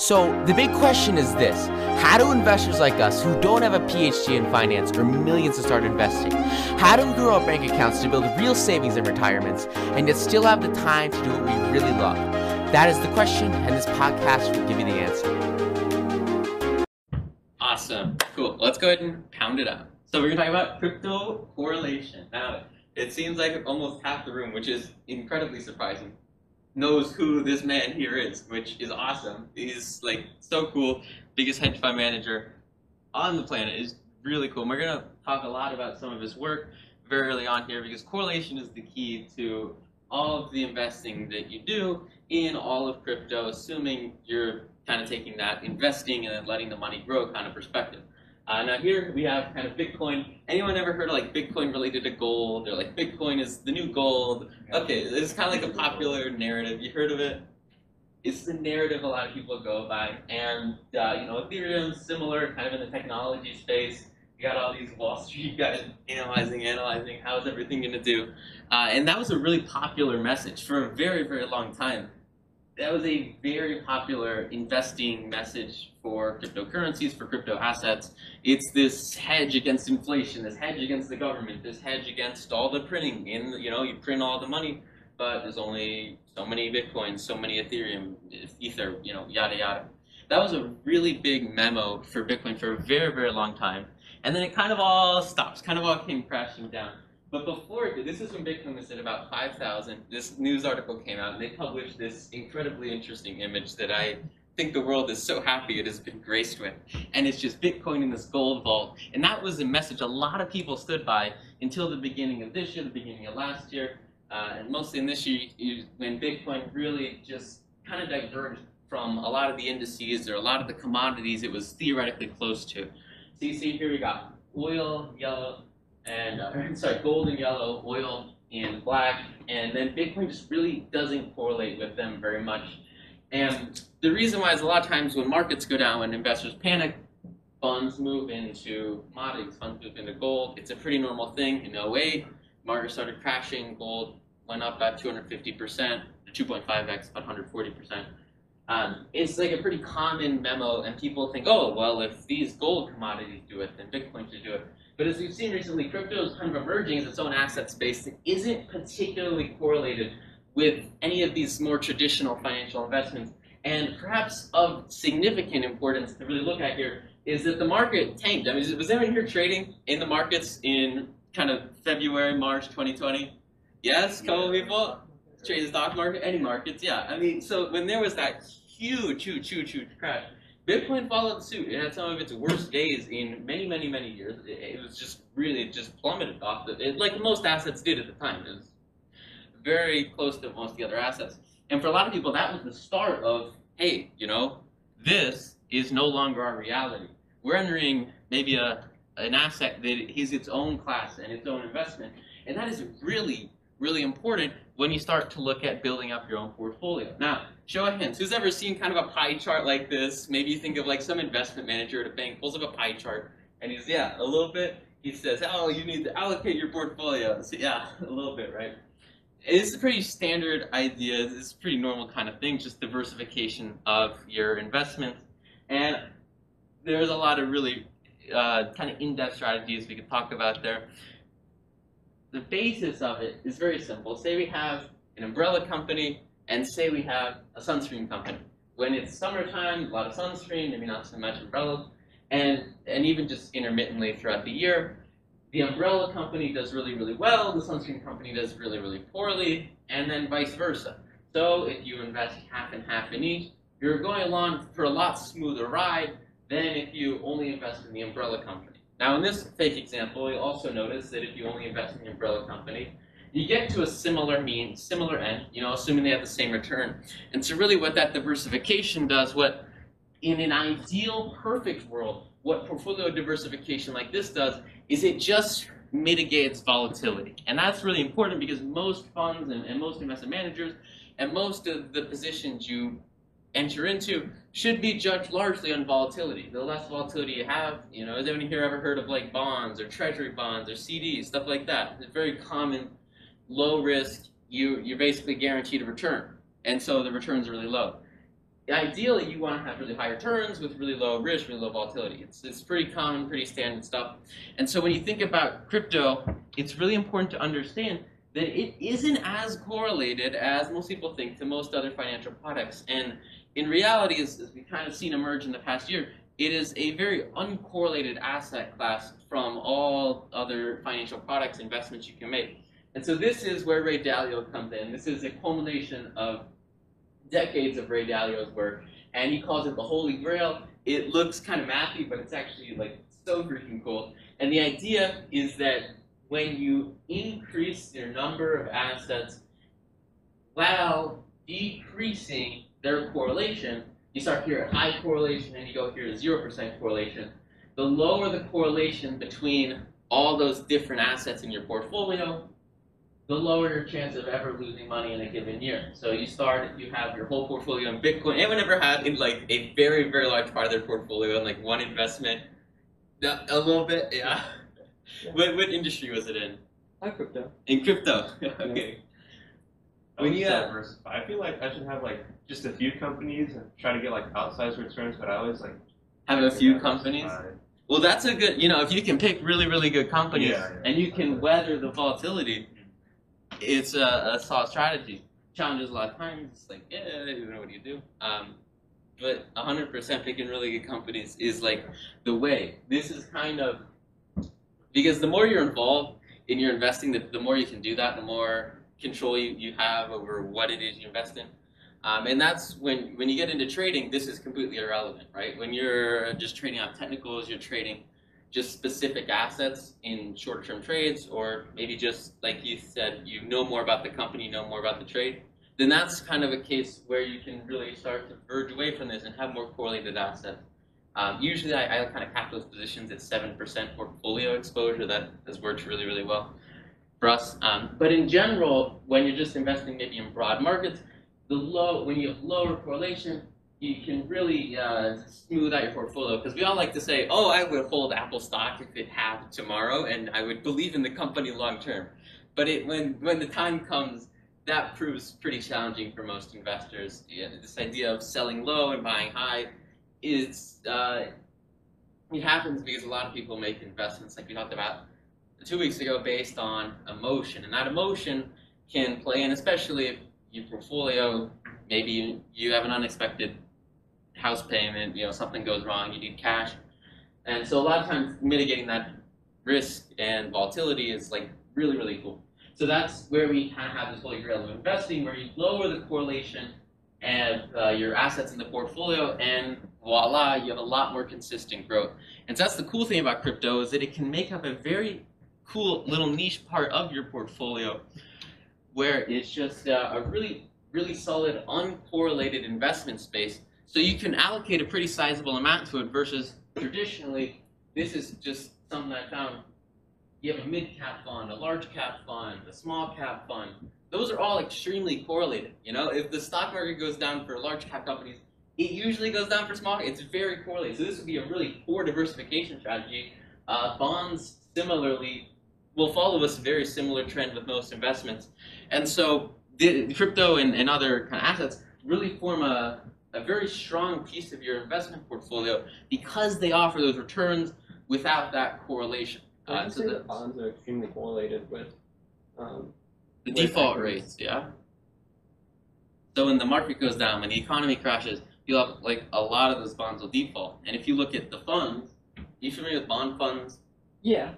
So, the big question is this How do investors like us, who don't have a PhD in finance or millions to start investing, how do we grow our bank accounts to build real savings and retirements and yet still have the time to do what we really love? That is the question, and this podcast will give you the answer. Awesome. Cool. Let's go ahead and pound it out. So, we're to talk about crypto correlation. Now, it seems like almost half the room, which is incredibly surprising, knows who this man here is, which is awesome. He's like so cool, biggest hedge fund manager on the planet. is really cool. And we're gonna talk a lot about some of his work very early on here because correlation is the key to all of the investing that you do in all of crypto, assuming you're kind of taking that investing and then letting the money grow kind of perspective. Uh, now here we have kind of Bitcoin. Anyone ever heard of like Bitcoin related to gold? Or like Bitcoin is the new gold. Okay, it's kind of like a popular narrative. You heard of it? It's the narrative a lot of people go by. And uh, you know, Ethereum similar, kind of in the technology space. You got all these Wall Street guys analyzing, analyzing how's everything going to do. Uh, and that was a really popular message for a very, very long time that was a very popular investing message for cryptocurrencies, for crypto assets. It's this hedge against inflation, this hedge against the government, this hedge against all the printing. In you know, you print all the money, but there's only so many bitcoins, so many Ethereum, Ether, you know, yada yada. That was a really big memo for Bitcoin for a very, very long time. And then it kind of all stops, kind of all came crashing down. But before this is when Bitcoin was at about 5,000. This news article came out, and they published this incredibly interesting image that I think the world is so happy it has been graced with. And it's just Bitcoin in this gold vault. And that was a message a lot of people stood by until the beginning of this year, the beginning of last year, uh, and mostly in this year when Bitcoin really just kind of diverged from a lot of the indices or a lot of the commodities it was theoretically close to. So you see here we got oil, yellow, and uh, sorry, gold and yellow, oil and black, and then Bitcoin just really doesn't correlate with them very much. And the reason why is a lot of times when markets go down, when investors panic, funds move into commodities, funds move into gold. It's a pretty normal thing. In 08, markets started crashing, gold went up about 250%, 2.5x, about 140%. Um, it's like a pretty common memo, and people think, oh, well, if these gold commodities do it, then Bitcoin should do it. But as we've seen recently, crypto is kind of emerging as its own asset space that isn't particularly correlated with any of these more traditional financial investments. And perhaps of significant importance to really look at here is that the market tanked. I mean, was anyone here trading in the markets in kind of February, March 2020? Yes, a couple people? Trade the stock market, any markets, yeah. I mean, so when there was that huge, huge, huge, huge crash, Bitcoin followed suit. It had some of its worst days in many, many, many years. It, it was just really just plummeted off the, it, like most assets did at the time. It was very close to most of the other assets. And for a lot of people, that was the start of, hey, you know, this is no longer our reality. We're entering maybe a an asset that is its own class and its own investment. And that is really, really important when you start to look at building up your own portfolio. Now, show of hands, who's ever seen kind of a pie chart like this? Maybe you think of like some investment manager at a bank pulls up a pie chart and he's, yeah, a little bit. He says, oh, you need to allocate your portfolio. So, yeah, a little bit, right? It's a pretty standard idea. It's a pretty normal kind of thing, just diversification of your investments. And there's a lot of really uh, kind of in-depth strategies we could talk about there the basis of it is very simple. Say we have an umbrella company, and say we have a sunscreen company. When it's summertime, a lot of sunscreen, maybe not so much umbrellas, and, and even just intermittently throughout the year, the umbrella company does really, really well, the sunscreen company does really, really poorly, and then vice versa. So if you invest half and half in each, you're going along for a lot smoother ride than if you only invest in the umbrella company. Now in this fake example, you'll also notice that if you only invest in the umbrella company, you get to a similar mean, similar end, you know, assuming they have the same return. And so really what that diversification does, what in an ideal perfect world, what portfolio diversification like this does, is it just mitigates volatility. And that's really important because most funds and, and most investment managers and most of the positions you enter into should be judged largely on volatility. The less volatility you have, you know, has anyone here ever heard of like bonds or treasury bonds or CDs, stuff like that? It's very common, low risk, you, you're basically guaranteed a return. And so the returns are really low. Ideally, you want to have really high returns with really low risk, really low volatility. It's, it's pretty common, pretty standard stuff. And so when you think about crypto, it's really important to understand that it isn't as correlated as most people think to most other financial products. And in reality, as, as we've kind of seen emerge in the past year, it is a very uncorrelated asset class from all other financial products, investments you can make. And so this is where Ray Dalio comes in. This is a culmination of decades of Ray Dalio's work, and he calls it the Holy Grail. It looks kind of mathy, but it's actually like so freaking cool. And the idea is that when you increase your number of assets while decreasing their correlation, you start here at high correlation and you go here to 0% correlation. The lower the correlation between all those different assets in your portfolio, the lower your chance of ever losing money in a given year. So you start, you have your whole portfolio in Bitcoin. Anyone ever had in like a very, very large part of their portfolio in like one investment? Yeah, a little bit, yeah. Yeah. What, what industry was it in? Hi, crypto. In crypto. okay. When you have- diversify. I feel like I should have like just a few companies and try to get like outsized returns, but I always like Have a few diversify. companies. Well, that's a good, you know, if you can pick really, really good companies Yeah, yeah. and you can weather the volatility, it's a, a solid strategy. Challenges a lot of times, it's like, yeah, you know, what do you do? Um, but 100% picking really good companies is like the way. This is kind of, because the more you're involved in your investing, the, the more you can do that, the more control you, you have over what it is you invest in. Um, and that's when, when you get into trading, this is completely irrelevant, right? When you're just trading out technicals, you're trading just specific assets in shorter term trades, or maybe just like you said, you know more about the company, know more about the trade, then that's kind of a case where you can really start to verge away from this and have more correlated assets. Um, usually, I, I kind of cap those positions at 7% portfolio exposure. That has worked really, really well for us. Um, but in general, when you're just investing maybe in broad markets, the low when you have lower correlation, you can really uh, smooth out your portfolio because we all like to say, "Oh, I would hold Apple stock if it had tomorrow, and I would believe in the company long term." But it, when when the time comes, that proves pretty challenging for most investors. Yeah, this idea of selling low and buying high is uh, it happens because a lot of people make investments like we talked about two weeks ago based on emotion, and that emotion can play in, especially if your portfolio maybe you, you have an unexpected house payment, you know, something goes wrong, you need cash. And so a lot of times mitigating that risk and volatility is like really, really cool. So that's where we kind of have this holy grail of investing, where you lower the correlation and uh, your assets in the portfolio, and voila, you have a lot more consistent growth. And so that's the cool thing about crypto is that it can make up a very cool little niche part of your portfolio, where it's just uh, a really really solid uncorrelated investment space. So you can allocate a pretty sizable amount to it versus traditionally, this is just something I found. You have a mid cap fund, a large cap fund, a small cap fund. Those are all extremely correlated. You know, if the stock market goes down for large cap companies, it usually goes down for small. It's very correlated. So this would be a really poor diversification strategy. Uh, bonds similarly will follow this very similar trend with most investments, and so the crypto and, and other kind of assets really form a, a very strong piece of your investment portfolio because they offer those returns without that correlation. Uh, so the, bonds are extremely correlated with um, the default rates, yeah. So when the market goes down, when the economy crashes, you'll have like a lot of those bonds will default. And if you look at the funds, you familiar with bond funds? Yeah.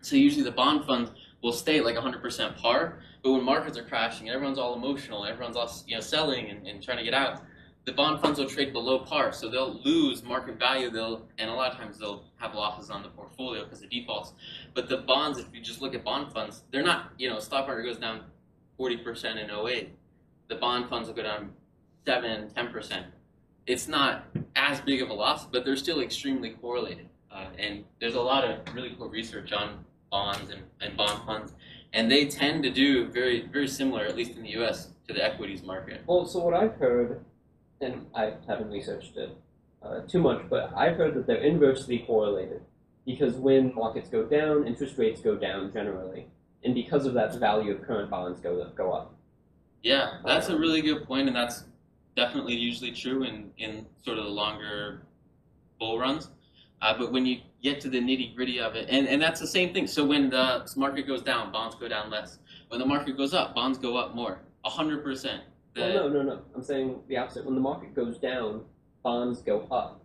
So usually the bond funds will stay like 100% par, but when markets are crashing and everyone's all emotional, everyone's all you know selling and, and trying to get out, the bond funds will trade below par, so they'll lose market value. They'll and a lot of times they'll have losses on the portfolio because of defaults. But the bonds, if you just look at bond funds, they're not you know stock market goes down 40% in 08. The bond funds will go down 7, 10%. It's not as big of a loss, but they're still extremely correlated. Uh, and there's a lot of really cool research on bonds and, and bond funds, and they tend to do very very similar, at least in the U.S., to the equities market. Well, so what I've heard, and I haven't researched it uh, too much, but I've heard that they're inversely correlated because when markets go down, interest rates go down generally, and because of that, the value of current bonds go go up. Yeah, that's a really good point, and that's definitely usually true in, in sort of the longer bull runs. Uh, but when you get to the nitty gritty of it, and, and that's the same thing. So when the market goes down, bonds go down less. When the market goes up, bonds go up more. 100%. The, Well, no, no, no. I'm saying the opposite. When the market goes down, bonds go up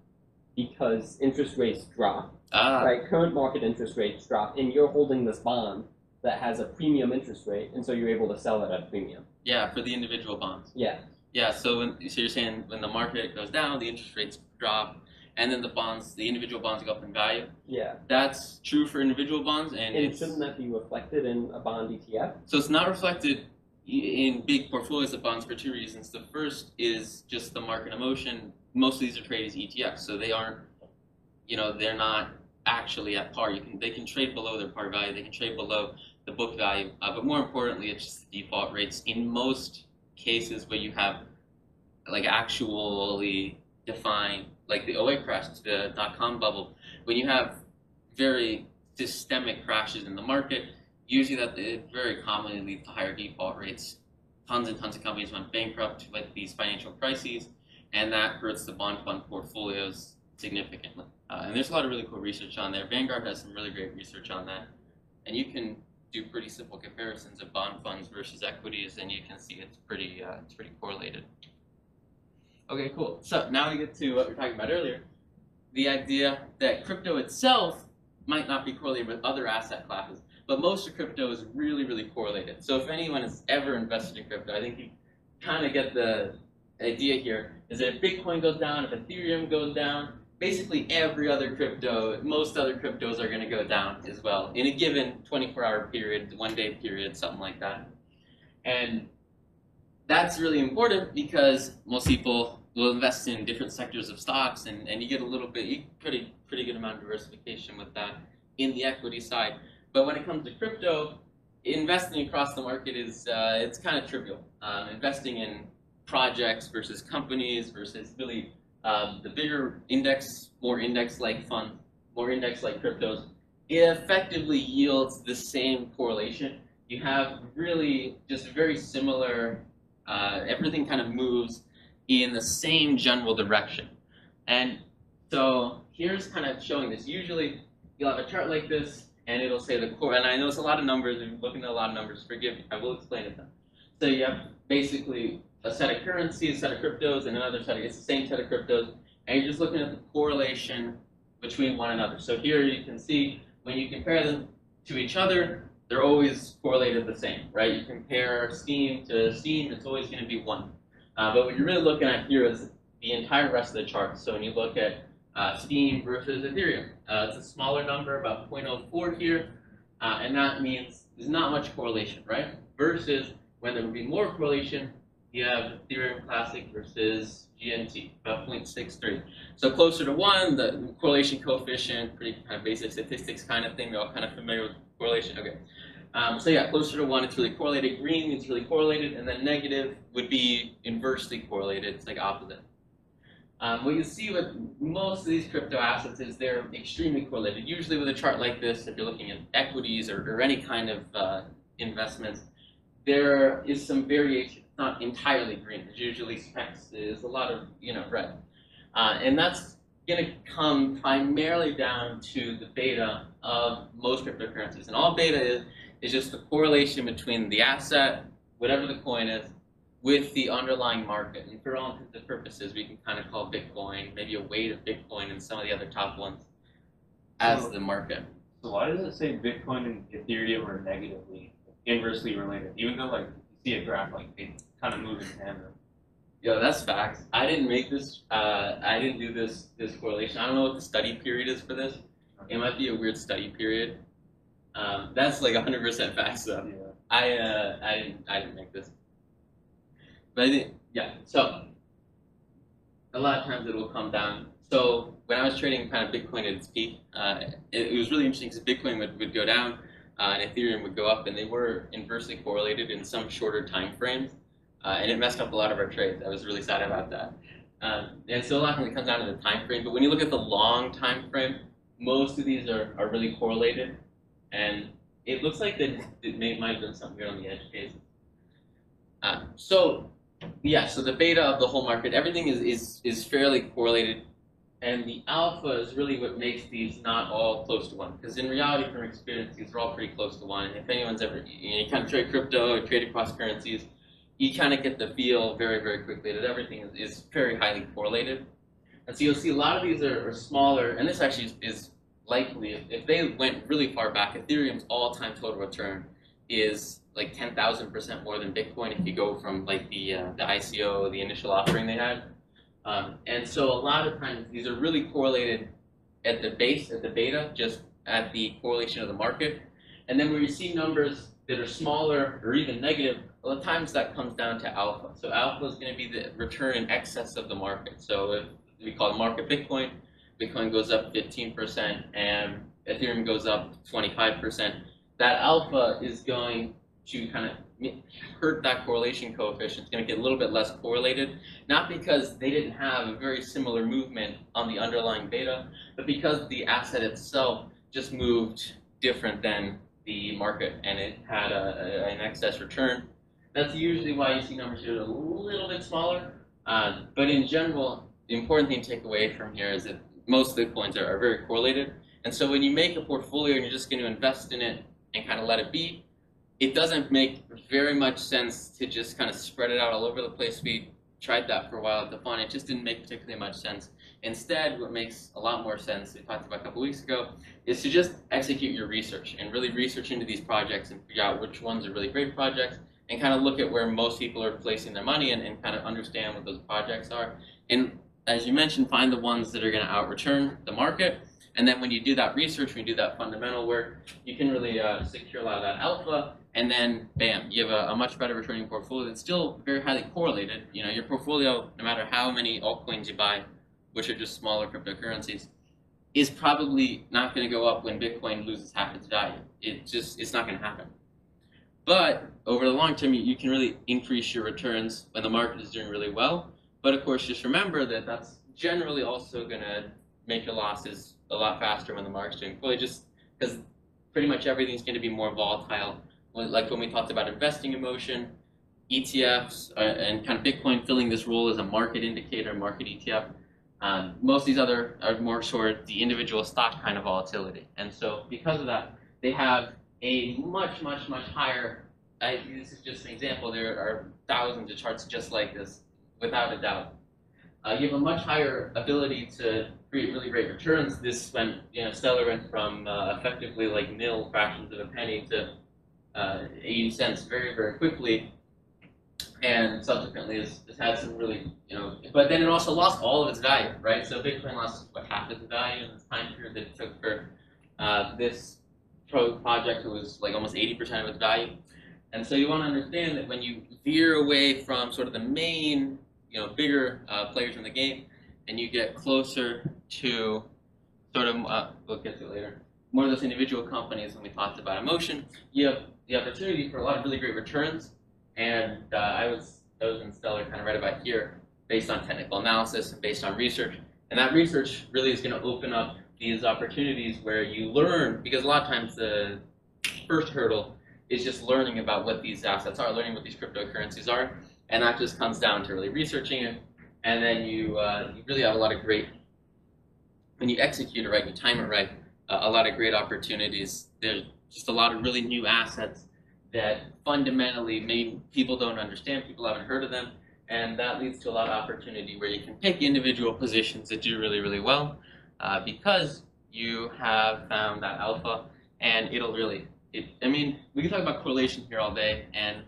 because interest rates drop. ah, Right? Current market interest rates drop, and you're holding this bond that has a premium interest rate, and so you're able to sell it at a premium. yeah, for the individual bonds. Yeah. Yeah, so when, so you're saying when the market goes down, the interest rates drop, and then the bonds, the individual bonds go up in value. Yeah. That's true for individual bonds, and, And shouldn't that be reflected in a bond ETF? so it's not reflected in big portfolios of bonds for two reasons. The first is just the market emotion. Most of these are traded as ETFs, so they aren't, you know, they're not actually at par. You can they can trade below their par value, they can trade below the book value, uh, but more importantly, it's just the default rates. In most cases, where you have like actually defined, like the 08 crash, the dot com bubble, when you have very systemic crashes in the market, usually that it very commonly leads to higher default rates. Tons and tons of companies went bankrupt with these financial crises, and that hurts the bond fund portfolios significantly. Uh, and there's a lot of really cool research on there. Vanguard has some really great research on that, and you can do pretty simple comparisons of bond funds versus equities, and you can see it's pretty uh, it's pretty correlated. Okay, cool. So now we get to what we were talking about earlier, the idea that crypto itself might not be correlated with other asset classes, but most of crypto is really, really correlated. So if anyone has ever invested in crypto, I think you kind of get the idea here is that if Bitcoin goes down, if Ethereum goes down, basically every other crypto, most other cryptos are going to go down as well in a given 24 hour period, one day period, something like that. And that's really important because most people will invest in different sectors of stocks and, and you get a little bit, you pretty, pretty good amount of diversification with that in the equity side. But when it comes to crypto, investing across the market is, uh, it's kind of trivial. Um, investing in projects versus companies versus really um, the bigger index, more index-like funds, more index-like cryptos, it effectively yields the same correlation. You have really just very similar, uh, everything kind of moves in the same general direction. And so here's kind of showing this. Usually you'll have a chart like this and it'll say the core, and I know it's a lot of numbers, I'm looking at a lot of numbers, forgive me, I will explain it though. So you have basically a set of currencies, a set of cryptos, and another set of, it's the same set of cryptos, and you're just looking at the correlation between one another. So here you can see when you compare them to each other, they're always correlated the same, right? You compare Steem to Steem, it's always going to be one. Uh, but what you're really looking at here is the entire rest of the chart. So when you look at uh, Steem versus Ethereum, uh, it's a smaller number, about 0.04 here, uh, and that means there's not much correlation, right? Versus when there would be more correlation, you have Ethereum Classic versus GNT, about 0.63. So closer to one, the correlation coefficient, pretty kind of basic statistics kind of thing. We're all kind of familiar with correlation. Okay. Um, so yeah, closer to one, it's really correlated. Green means really correlated, and then negative would be inversely correlated. It's like opposite. Um, what you see with most of these crypto assets is they're extremely correlated. Usually with a chart like this, if you're looking at equities or, or any kind of uh, investments, there is some variation. It's not entirely green. There's usually specks. There's a lot of you know red, uh, and that's going to come primarily down to the beta of most cryptocurrencies. And all beta is is just the correlation between the asset, whatever the coin is, with the underlying market. And for all intents and purposes, we can kind of call Bitcoin, maybe a weight of Bitcoin and some of the other top ones, as So- the market. So why does it say Bitcoin and Ethereum are negatively inversely related? Even though like you see a graph like they kind of move in tandem. Yo, that's facts. I didn't make this. Uh, I didn't do this this correlation. I don't know what the study period is for this. It might be a weird study period. Um, that's like 100% facts though. Yeah. I uh, I didn't I didn't make this. But I think yeah. So a lot of times it will come down. So when I was trading kind of Bitcoin at its peak, uh, it, it was really interesting because Bitcoin would, would go down uh, and Ethereum would go up, and they were inversely correlated in some shorter time frames, uh, and it messed up a lot of our trades. I was really sad about that. Um, and so a lot of it comes down to the time frame. But when you look at the long time frame, most of these are, are really correlated, and it looks like that it may might have done something weird on the edge cases. Uh, so Yeah, so the beta of the whole market, everything is, is, is fairly correlated, and the alpha is really what makes these not all close to one. Because in reality, from experience, these are all pretty close to one. If anyone's ever, you, know, you kind of trade crypto or trade across currencies, you kind of get the feel very, very quickly that everything is, is very highly correlated. And so you'll see a lot of these are, are smaller, and this actually is, is likely, if, if they went really far back, Ethereum's all-time total return is like 10,000% more than Bitcoin if you go from like the, uh, the ICO, the initial offering they had. Um, and so a lot of times these are really correlated at the base, at the beta, just at the correlation of the market. And then when you see numbers that are smaller or even negative, a lot of times that comes down to alpha. So alpha is going to be the return in excess of the market. So if we call it market Bitcoin, Bitcoin goes up 15% and Ethereum goes up 25%, that alpha is going to kind of hurt that correlation coefficient. It's going to get a little bit less correlated, not because they didn't have a very similar movement on the underlying beta, but because the asset itself just moved different than the market and it had a, a, an excess return. That's usually why you see numbers here a little bit smaller. Uh, but in general, the important thing to take away from here is that most of the coins are, are very correlated. And so when you make a portfolio and you're just going to invest in it and kind of let it be, it doesn't make very much sense to just kind of spread it out all over the place. We tried that for a while at the fund. It just didn't make particularly much sense. Instead, what makes a lot more sense, we talked about a couple weeks ago, is to just execute your research and really research into these projects and figure out which ones are really great projects and kind of look at where most people are placing their money and, and kind of understand what those projects are. And as you mentioned, find the ones that are going to out return the market. And then when you do that research, when you do that fundamental work, you can really uh, secure a lot of that alpha. And then, bam, you have a, a, much better returning portfolio that's still very highly correlated. You know, your portfolio, no matter how many altcoins you buy, which are just smaller cryptocurrencies, is probably not going to go up when Bitcoin loses half its value. It just, it's not going to happen. But over the long term, you, you can really increase your returns when the market is doing really well but of course, just remember that that's generally also going to make your losses a lot faster when the market's doing poorly, just because pretty much everything's going to be more volatile. Like when we talked about investing emotion, ETFs, uh, and kind of Bitcoin filling this role as a market indicator, market ETF. Um, most of these other are more sort of the individual stock kind of volatility. And so because of that, they have a much, much, much higher, I, this is just an example, there are thousands of charts just like this without a doubt. Uh, you have a much higher ability to create really great returns. This went, you know, Stellar went from uh, effectively like nil fractions of a penny to uh, 80 cents very, very quickly. And subsequently has, has had some really, you know, but then it also lost all of its value, right? So Bitcoin lost what half its value in the time period that it took for uh, this pro project, it was like almost 80% of its value. And so you want to understand that when you veer away from sort of the main you know bigger uh, players in the game, and you get closer to sort of uh, we'll get to later more of those individual companies when we talked about emotion. You have the opportunity for a lot of really great returns, and uh, I was I was in Stellar kind of right about here based on technical analysis and based on research, and that research really is going to open up these opportunities where you learn because a lot of times the first hurdle is just learning about what these assets are, learning what these cryptocurrencies are, and that just comes down to really researching it. And then you, uh, you really have a lot of great, when you execute it right, you time it right, uh, a lot of great opportunities. There's just a lot of really new assets that fundamentally maybe people don't understand, people haven't heard of them, and that leads to a lot of opportunity where you can pick individual positions that do really, really well uh, because you have found that alpha, and it'll really, it, I mean, we can talk about correlation here all day, and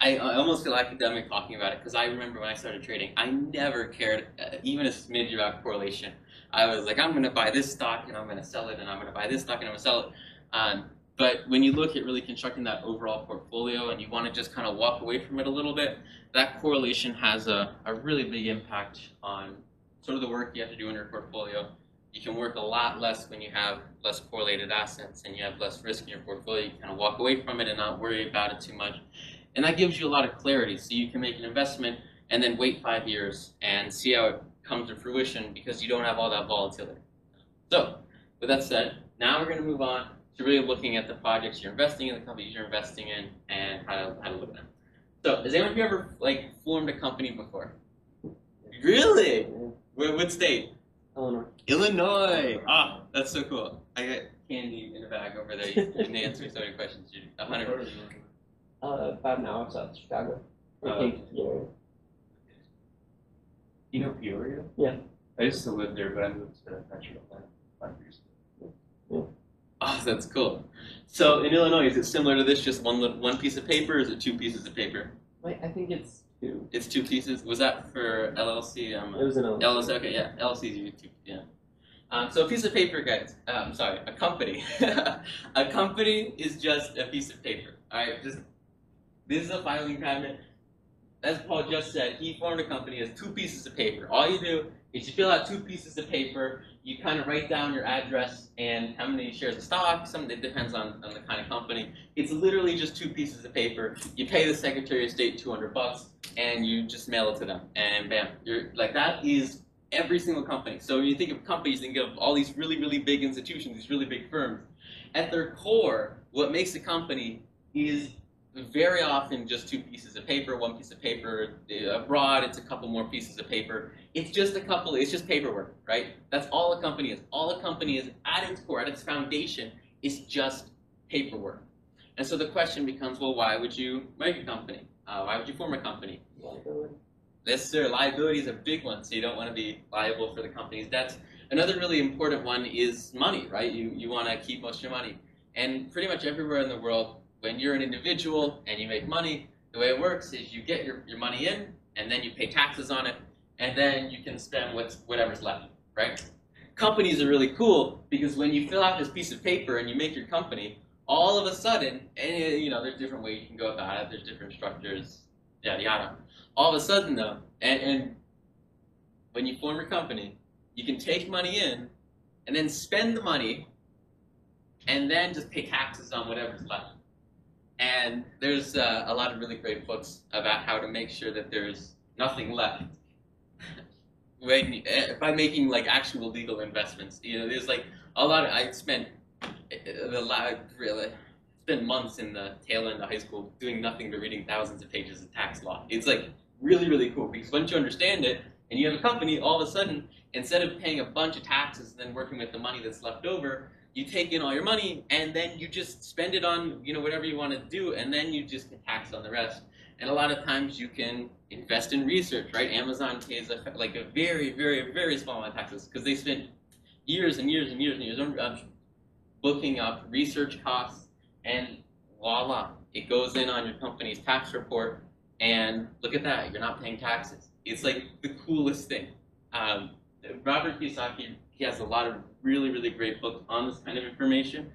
I, I almost feel academic talking about it because I remember when I started trading, I never cared uh, even a smidge about correlation. I was like, I'm going to buy this stock and I'm going to sell it, and I'm going to buy this stock and I'm going to sell it. Um, but when you look at really constructing that overall portfolio and you want to just kind of walk away from it a little bit, that correlation has a, a really big impact on sort of the work you have to do in your portfolio. You can work a lot less when you have less correlated assets and you have less risk in your portfolio. You kind of walk away from it and not worry about it too much. And that gives you a lot of clarity. So you can make an investment and then wait five years and see how it comes to fruition because you don't have all that volatility. So, with that said, now we're going to move on to really looking at the projects you're investing in, the companies you're investing in, and how to, how to look at them. So, has anyone here ever like formed a company before? Really? What, what state? Eleanor. Illinois. Ah, that's so cool. I got candy in a bag over there. You can answer so many questions, Judy. A hundred. Uh, about an hour south of Chicago. I Uh, think. You know Peoria? Yeah. I used to live there, but I moved to Metro Atlanta five years ago. Oh, that's cool. So in Illinois, is it similar to this? Just one li- one piece of paper? Or is it two pieces of paper? Wait, I think it's two. It's two pieces. Was that for LLC? Um, It was an LLC. LLC. Okay, yeah. LLC is two. Yeah. Um, so a piece of paper, guys. Um, sorry, a company. a company is just a piece of paper. All right. Just this is a filing cabinet. As Paul just said, he formed a company as two pieces of paper. All you do is you fill out two pieces of paper. You kind of write down your address and how many shares of stock. Some it depends on, on the kind of company. It's literally just two pieces of paper. You pay the Secretary of State 200 bucks and you just mail it to them, and bam, you're like that is every single company. So when you think of companies, think of all these really, really big institutions, these really big firms. At their core, what makes a company is very often just two pieces of paper, one piece of paper. Abroad, it's a couple more pieces of paper. It's just a couple, it's just paperwork, right? That's all a company is. All a company is at its core, at its foundation, is just paperwork. And so the question becomes, well, why would you make a company? Uh, why would you form a company? Liability. Yes, sir. Liability is a big one, so you don't want to be liable for the company's debts. Another really important one is money, right? You, you want to keep most of your money. And pretty much everywhere in the world, when you're an individual and you make money, the way it works is you get your, your money in, and then you pay taxes on it, and then you can spend what's, whatever's left, right? Companies are really cool because when you fill out this piece of paper and you make your company, all of a sudden, and you know, there's different ways you can go about it, there's different structures, yada yada all of a sudden though, and, and when you form your company, you can take money in and then spend the money and then just pay taxes on whatever's left. And there's uh, a lot of really great books about how to make sure that there's nothing left when uh, by making like actual legal investments. You know, there's like a lot. Of, I spent uh, the la really spent months in the tail end of high school doing nothing but reading thousands of pages of tax law. It's like really, really cool because once you understand it and you have a company, all of a sudden, instead of paying a bunch of taxes and then working with the money that's left over, you take in all your money and then you just spend it on you know whatever you want to do and then you just get on the rest. And a lot of times you can invest in research, right? Amazon pays a, like a very, very, very small amount of taxes because they spent years and years and years and years on booking up research costs and voila, it goes in on your company's tax report and look at that, you're not paying taxes. It's like the coolest thing. Um, Robert Kiyosaki, he has a lot of really, really great book on this kind of information.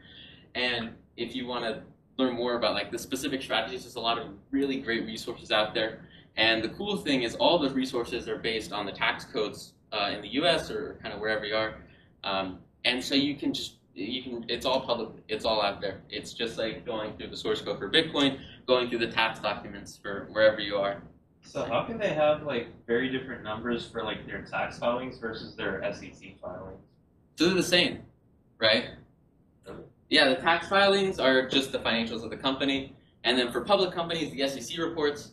And if you want to learn more about like the specific strategies, there's a lot of really great resources out there. And the cool thing is all those resources are based on the tax codes uh, in the U.S. or kind of wherever you are. Um, and so you can just you can it's all public it's all out there it's just like going through the source code for bitcoin going through the tax documents for wherever you are So how can they have like very different numbers for like their tax filings versus their SEC filings? So they're the same right yeah the tax filings are just the financials of the company and then for public companies the sec reports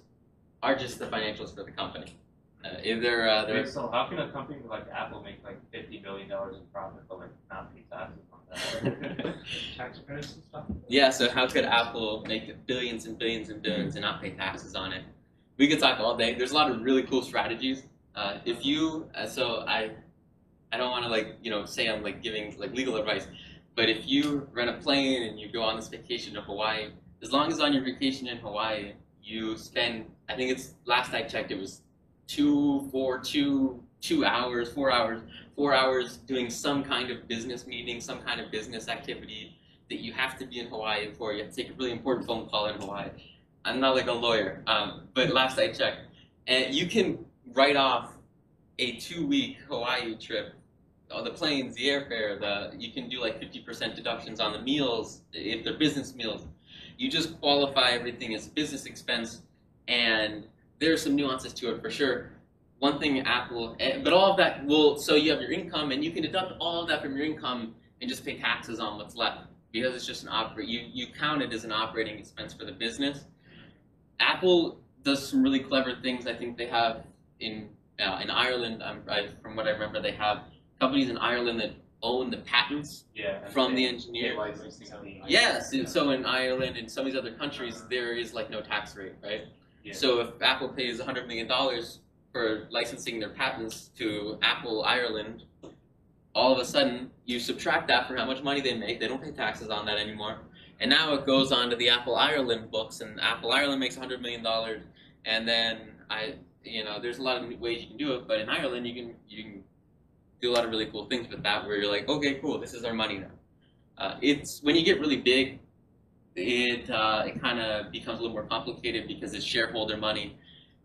are just the financials for the company uh, if they're, uh, they're Wait, so how can a company like Apple make like fifty billion dollars in profit but like not pay taxes on that? tax credits and stuff. Yeah, so how could Apple make billions and billions and billions and not pay taxes on it? We could talk all day. There's a lot of really cool strategies. Uh, if you, uh, so I, I don't want to like you know say I'm like giving like legal advice, but if you rent a plane and you go on this vacation to Hawaii, as long as on your vacation in Hawaii you spend, I think it's last I checked it was two, four, two, two hours, four hours, four hours doing some kind of business meeting, some kind of business activity that you have to be in Hawaii for. You have to take a really important phone call in Hawaii. I'm not like a lawyer, um, but last I checked, and you can write off a two-week Hawaii trip. All the planes, the airfare, the you can do like 50% deductions on the meals if they're business meals. You just qualify everything as business expense, and there's some nuances to it for sure. One thing Apple, eh, but all of that will so you have your income, and you can deduct all of that from your income and just pay taxes on what's left because it's just an operate. You you count it as an operating expense for the business. Apple does some really clever things. I think they have in uh, in Ireland. Um, I, from what I remember, they have companies in Ireland that own the patents Yeah. from the they- engineer. they license the- Yes, and so in Ireland and some of these other countries, there is like no tax rate, right? Yeah. So if Apple pays $100 million for licensing their patents to Apple Ireland, all of a sudden you subtract that from how much money they make. They don't pay taxes on that anymore. And now it goes on to the Apple Ireland books, and Apple Ireland makes $100 million. And then I, you know, there's a lot of ways you can do it, but in Ireland you can you can do a lot of really cool things with that, where you're like, okay, cool, this is our money now. Uh, it's when you get really big, it uh, it kind of becomes a little more complicated because it's shareholder money,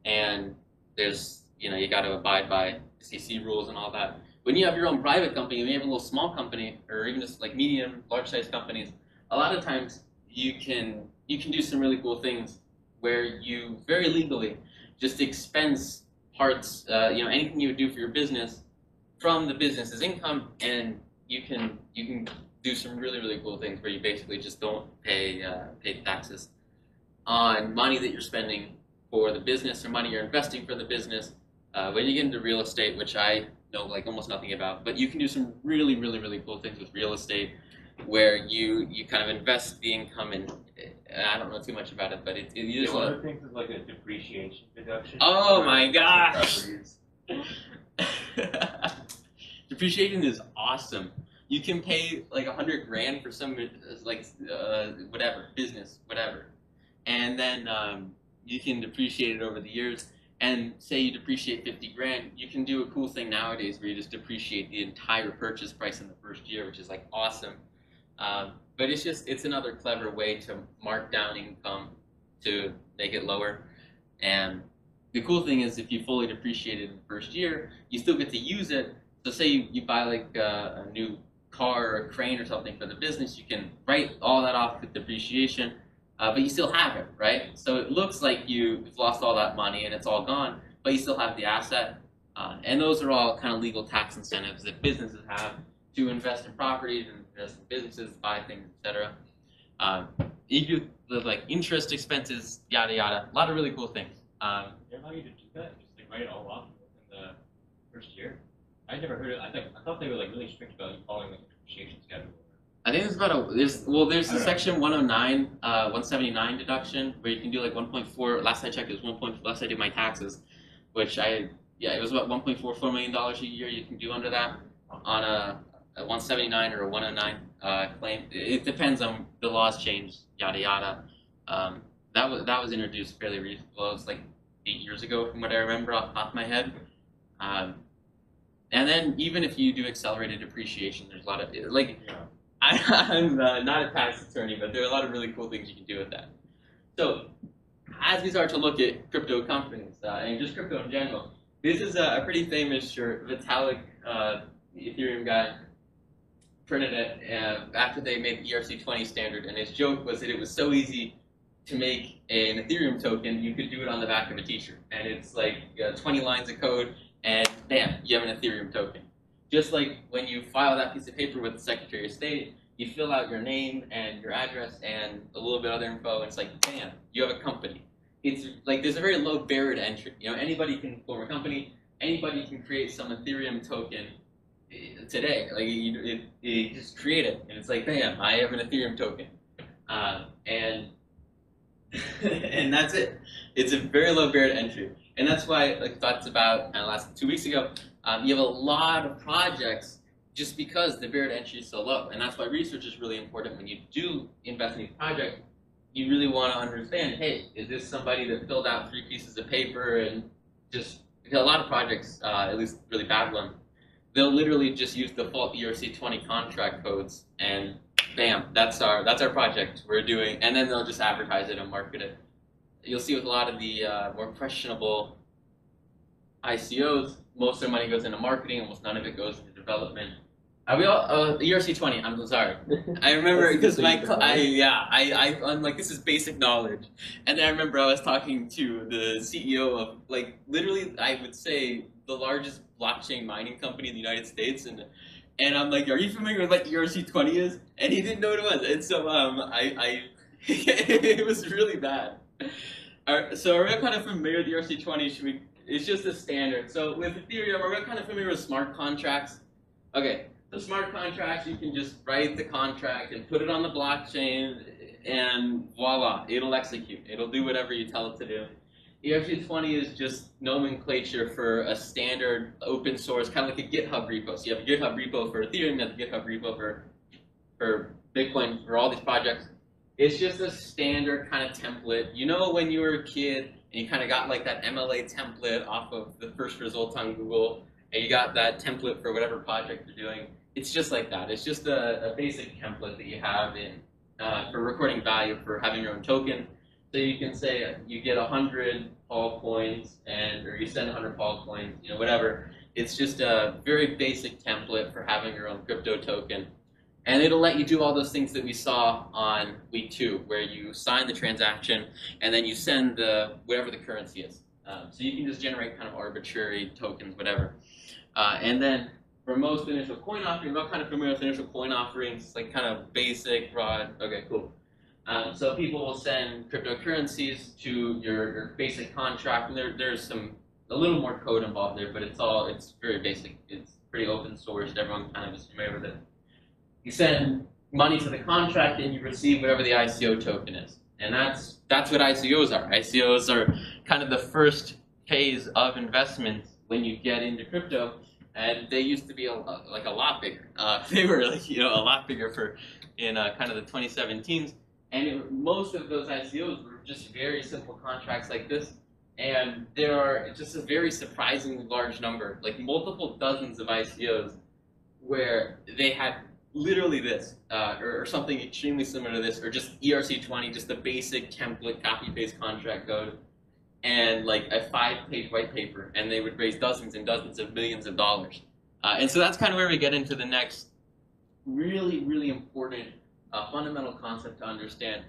and there's you know you got to abide by SEC rules and all that. When you have your own private company, you have a little small company, or even just like medium, large size companies, a lot of times you can you can do some really cool things where you very legally just expense parts, uh, you know, anything you would do for your business from the business's income, and you can you can do some really really cool things where you basically just don't pay uh, pay taxes on money that you're spending for the business or money you're investing for the business. Uh, when you get into real estate, which I know like almost nothing about, but you can do some really really really cool things with real estate where you you kind of invest the income and I don't know too much about it, but it, it usually one of the things is like a depreciation deduction. Oh my gosh. Depreciation is awesome. You can pay like a hundred grand for some like uh, whatever business, whatever, and then um, you can depreciate it over the years. And say you depreciate fifty grand, you can do a cool thing nowadays where you just depreciate the entire purchase price in the first year, which is like awesome. Um, but it's just it's another clever way to mark down income to make it lower. And the cool thing is if you fully depreciate it in the first year, you still get to use it. So say you, you buy like uh, a new car or a crane or something for the business, you can write all that off with depreciation, uh, but you still have it, right? So it looks like you've lost all that money and it's all gone, but you still have the asset. Uh, and those are all kind of legal tax incentives that businesses have to invest in properties and invest in businesses, buy things, etc. Um, you the like interest expenses, yada yada, a lot of really cool things. Um, They allow you to do that? Just like write it all off in the first year? I never heard it. I think I thought they were like really strict about following like a depreciation schedule. I think there's about a there's well there's the don't know. section 109 uh 179 deduction where you can do like 1.4 last I checked it was 1. Point, last I did my taxes which I yeah it was about 1.44 million dollars a year you can do under that on a, a 179 or a 109 uh, claim it, depends on the laws change yada yada um, that was that was introduced fairly recently well it was like eight years ago from what I remember off, off my head um, and then even if you do accelerated depreciation there's a lot of like Yeah. I, I'm uh, not a tax attorney, but there are a lot of really cool things you can do with that. So, as we start to look at crypto companies uh, and just crypto in general, this is a, a pretty famous shirt. Vitalik, uh, Ethereum guy, printed it uh, after they made the ERC20 standard, and his joke was that it was so easy to make an Ethereum token, you could do it on the back of a T-shirt, and it's like uh, 20 lines of code, and bam, you have an Ethereum token. Just like when you file that piece of paper with the Secretary of State, you fill out your name and your address and a little bit of other info, and it's like, bam, you have a company. It's like there's a very low barrier to entry. You know, anybody can form a company, anybody can create some Ethereum token eh, today. Like you, it, you just create it, and it's like, bam, I have an Ethereum token, uh, and and that's it. It's a very low barrier to entry, and that's why like thoughts about uh, last two weeks ago. Um, you have a lot of projects just because the barrier to entry is so low, and that's why research is really important. When you do invest in a project, you really want to understand, hey, is this somebody that filled out three pieces of paper and just a lot of projects, uh, at least really bad ones, they'll literally just use default ERC20 contract codes and bam, that's our that's our project we're doing, and then they'll just advertise it and market it. You'll see with a lot of the uh, more questionable ICOs, most of their money goes into marketing, almost none of it goes into development. Are we all uh, ERC20? I'm sorry. I remember because my I yeah I I I'm like this is basic knowledge, and then I remember I was talking to the CEO of like literally I would say the largest blockchain mining company in the United States, and and I'm like, are you familiar with what ERC20 is? And he didn't know what it was, and so um I I it was really bad. Alright, so are we kind of familiar with the ERC20? Should we? It's just a standard. So with Ethereum, are we kind of familiar with smart contracts? Okay, the smart contracts, you can just write the contract and put it on the blockchain, and voila, it'll execute. It'll do whatever you tell it to do. ERC20 is just nomenclature for a standard open source, kind of like a GitHub repo. So you have a GitHub repo for Ethereum, you have a GitHub repo for for Bitcoin, for all these projects. It's just a standard kind of template. You know when you were a kid and you kind of got like that MLA template off of the first results on Google, and you got that template for whatever project you're doing. It's just like that. It's just a, a basic template that you have in uh, for recording value for having your own token. So you can say you get 100 Paul coins, and or you send 100 Paul coins, you know, whatever. It's just a very basic template for having your own crypto token. And it'll let you do all those things that we saw on week two, where you sign the transaction and then you send the whatever the currency is. Um, so you can just generate kind of arbitrary tokens, whatever. Uh, and then for most initial coin offerings, I'm kind of familiar with initial coin offerings, like kind of basic, broad. Okay, cool. Um, so people will send cryptocurrencies to your, your basic contract, and there, there's some a little more code involved there, but it's all it's very basic. It's pretty open source. Everyone kind of is familiar with it. You send money to the contract, and you receive whatever the ICO token is, and that's that's what ICOs are. ICOs are kind of the first phase of investment when you get into crypto, and they used to be a, like a lot bigger. Uh, they were like you know a lot bigger for in uh, kind of the 2017s, and it, most of those ICOs were just very simple contracts like this. And there are just a very surprisingly large number, like multiple dozens of ICOs, where they had literally this, uh, or, or, something extremely similar to this, or just ERC20, just the basic template copy paste contract code, and like a five page white paper, and they would raise dozens and dozens of millions of dollars. Uh, and so that's kind of where we get into the next really, really important uh, fundamental concept to understand.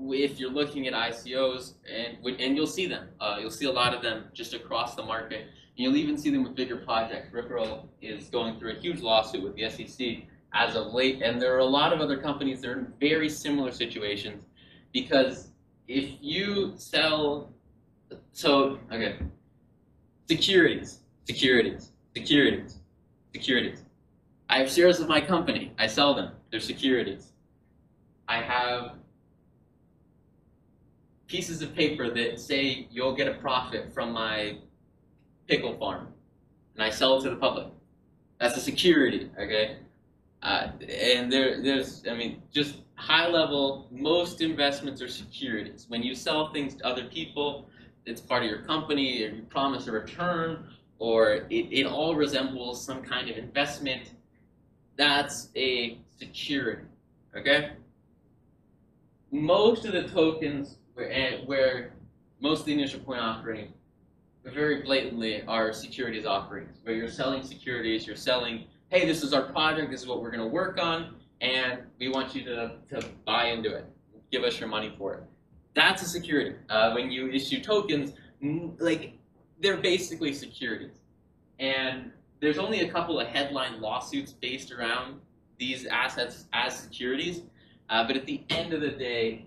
If you're looking at ICOs, and and you'll see them, uh, you'll see a lot of them just across the market. And you'll even see them with bigger projects. Ripple is going through a huge lawsuit with the SEC as of late, and there are a lot of other companies that are in very similar situations because if you sell, so okay, securities, securities, securities, securities. I have shares of my company. I sell them. They're securities. I have pieces of paper that say you'll get a profit from my pickle farm, and I sell it to the public. That's a security, okay? Uh, and there, there's, I mean, just high level, most investments are securities. When you sell things to other people, it's part of your company, or you promise a return, or it, it all resembles some kind of investment. That's a security, okay? Most of the tokens where, where most of the initial coin offering very blatantly are securities offerings, where you're selling securities, you're selling hey, this is our project, this is what we're going to work on, and we want you to, to buy into it. Give us your money for it. That's a security. Uh, when you issue tokens, like they're basically securities. And there's only a couple of headline lawsuits based around these assets as securities. Uh, but at the end of the day,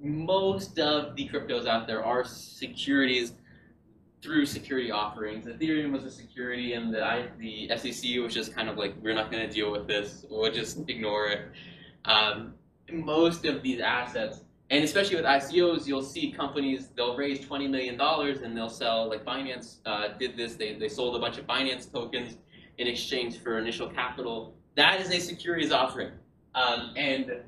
most of the cryptos out there are securities through security offerings. Ethereum was a security, and the I, the SEC was just kind of like, we're not going to deal with this. We'll just ignore it. Um, most of these assets, and especially with ICOs, you'll see companies they'll raise twenty million dollars and they'll sell. Like Binance uh, did this. They they sold a bunch of Binance tokens in exchange for initial capital. That is a securities offering. Um, and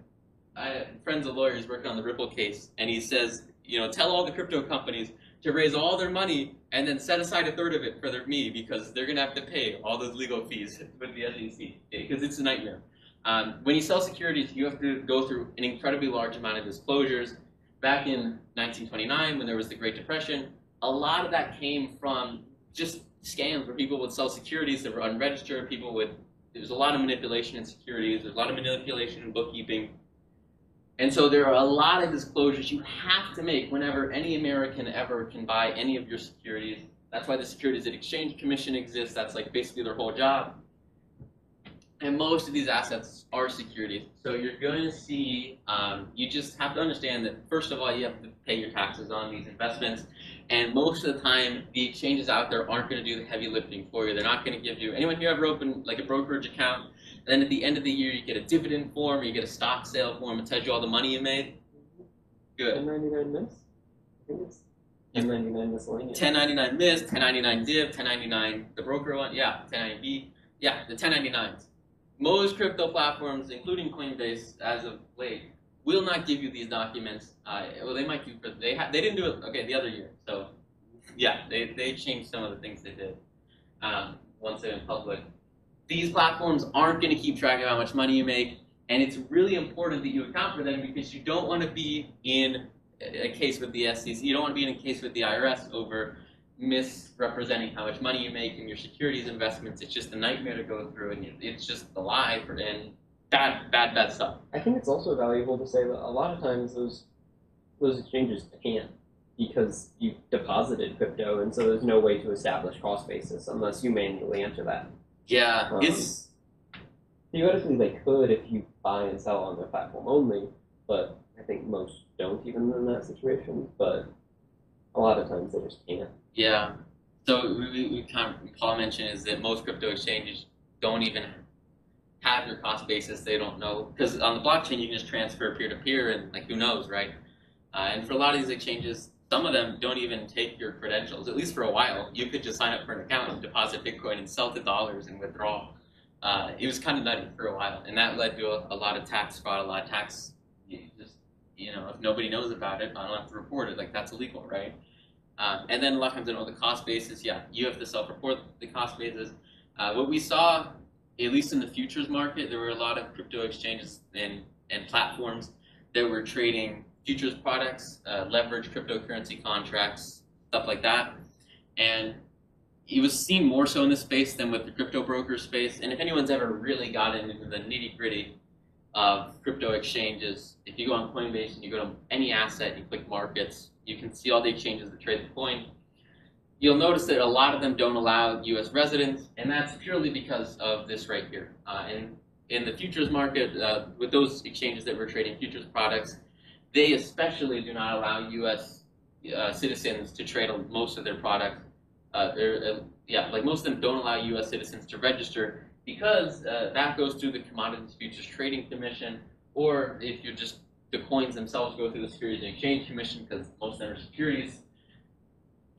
I, friends of lawyers working on the Ripple case, and he says, you know, tell all the crypto companies to raise all their money and then set aside a third of it for their, me because they're going to have to pay all those legal fees with the SEC because it's a nightmare. Um, when you sell securities, you have to go through an incredibly large amount of disclosures. Back in 1929, when there was the Great Depression, a lot of that came from just scams where people would sell securities that were unregistered. People would there was a lot of manipulation in securities. There's a lot of manipulation in bookkeeping. And so there are a lot of disclosures you have to make whenever any American ever can buy any of your securities. That's why the Securities and Exchange Commission exists. That's like basically their whole job. and most of these assets are securities. So you're going to see, um, you just have to understand that first of all, you have to pay your taxes on these investments. And most of the time, the exchanges out there aren't going to do the heavy lifting for you. They're not going to give you, anyone here ever open like a brokerage account? Then at the end of the year, you get a dividend form or you get a stock sale form. It tells you all the money you made. Good. 1099 miss? I think it's 1099 miscellaneous. 1099 miss, 1099 div, 1099 the broker one, yeah, 1099B, yeah, the 1099s. Most crypto platforms, including Coinbase, as of late, will not give you these documents. Uh, well, they might do, but they they didn't do it. Okay, the other year. So, yeah, they they changed some of the things they did um, once they went public. These platforms aren't going to keep track of how much money you make, and it's really important that you account for them because you don't want to be in a case with the SEC. You don't want to be in a case with the IRS over misrepresenting how much money you make in your securities investments. It's just a nightmare to go through, and it's just a lie for and bad, bad, bad stuff. I think it's also valuable to say that a lot of times those those exchanges can't because you've deposited crypto, and so there's no way to establish cost basis unless you manually enter that. Yeah, Um, it's Theoretically, they could if you buy and sell on their platform only, but I think most don't even in that situation. But a lot of times they just can't. yeah. So we, we, we kind of Paul mentioned is that most crypto exchanges don't even have your cost basis. They don't know because on the blockchain you can just transfer peer to peer, and like who knows, right? Uh, and for a lot of these exchanges, some of them don't even take your credentials. At least for a while, you could just sign up for an account and deposit Bitcoin and sell to dollars and withdraw. Uh, it was kind of nutty for a while, and that led to a, a lot of tax fraud, a lot of tax. You just you know, if nobody knows about it, I don't have to report it. Like that's illegal, right? Um, and then a lot of times they know the cost basis. Yeah, you have to self-report the cost basis. Uh, what we saw, at least in the futures market, there were a lot of crypto exchanges and, and platforms that were trading futures products, uh, leveraged cryptocurrency contracts, stuff like that. And it was seen more so in this space than with the crypto broker space. And if anyone's ever really gotten into the nitty gritty of crypto exchanges, if you go on Coinbase and you go to any asset and you click markets, you can see all the exchanges that trade the coin. You'll notice that a lot of them don't allow U.S. residents, and that's purely because of this right here. Uh, and in the futures market, uh, with those exchanges that were trading futures products, they especially do not allow U.S. Uh, citizens to trade most of their products. Uh, uh, yeah, like most of them don't allow U.S. citizens to register because uh, that goes through the Commodities Futures Trading Commission, or if you're just the coins themselves go through the Securities and Exchange Commission because most of them are securities.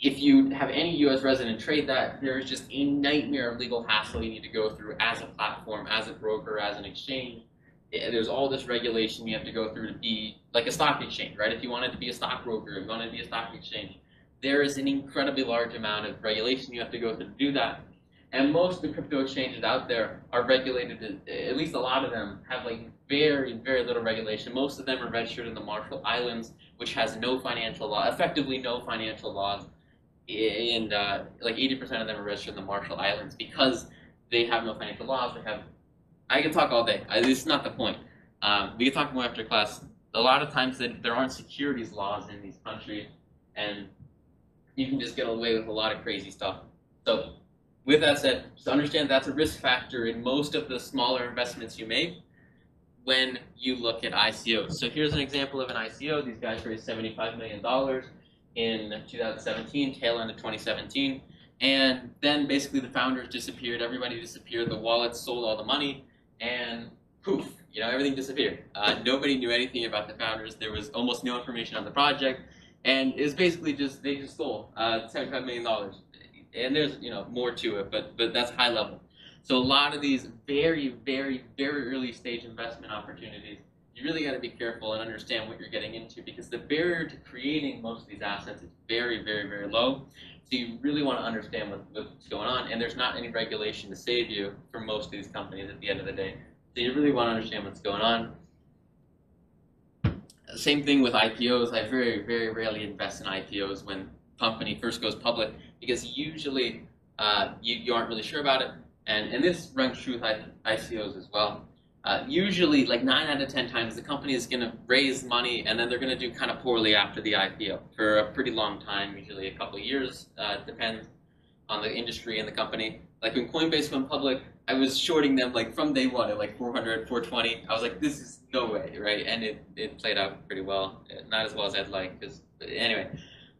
If you have any U.S. resident trade that, there is just a nightmare of legal hassle you need to go through as a platform, as a broker, as an exchange. There's all this regulation you have to go through to be like a stock exchange, right? If you wanted to be a stockbroker, if you wanted to be a stock exchange, there is an incredibly large amount of regulation you have to go through to do that. And most of the crypto exchanges out there are regulated, at least a lot of them have like very, very little regulation. Most of them are registered in the Marshall Islands, which has no financial law, effectively no financial laws. And uh, like 80% of them are registered in the Marshall Islands because they have no financial laws. They have, I can talk all day. I, this is not the point. Um, we can talk more after class. A lot of times that there aren't securities laws in these countries, and you can just get away with a lot of crazy stuff. So with that said, just understand that's a risk factor in most of the smaller investments you make when you look at ICOs. So here's an example of an ICO. These guys raised $75 million in 2017, tail end of 2017. And then basically the founders disappeared, everybody disappeared, the wallets sold all the money, and poof, you know, everything disappeared. Uh, nobody knew anything about the founders. There was almost no information on the project. And it was basically just, they just stole uh, $75 million and there's you know more to it, but but that's high level. So a lot of these very very very early stage investment opportunities, you really got to be careful and understand what you're getting into because the barrier to creating most of these assets is very very very low. So you really want to understand what, what's going on, and there's not any regulation to save you from most of these companies at the end of the day. So you really want to understand what's going on. Same thing with IPOs. I very very rarely invest in IPOs when company first goes public because usually uh, you, you aren't really sure about it. And, and this runs true with ICOs as well. Uh, usually, like 9 out of 10 times, the company is going to raise money and then they're going to do kind of poorly after the IPO for a pretty long time, usually a couple years. Uh, depends on the industry and the company. Like when Coinbase went public, I was shorting them like from day one at like 400, 420. I was like, this is no way, right? And it, it played out pretty well. Not as well as I'd like, because anyway.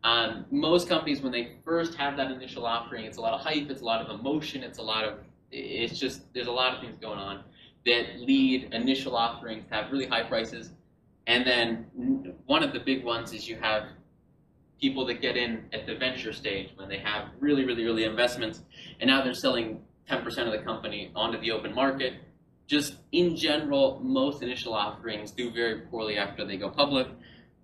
Um, most companies, when they first have that initial offering, it's a lot of hype, it's a lot of emotion, it's a lot of, it's just, there's a lot of things going on that lead initial offerings have really high prices. And then one of the big ones is you have people that get in at the venture stage when they have really, really early investments, and now they're selling 10% of the company onto the open market. Just in general, most initial offerings do very poorly after they go public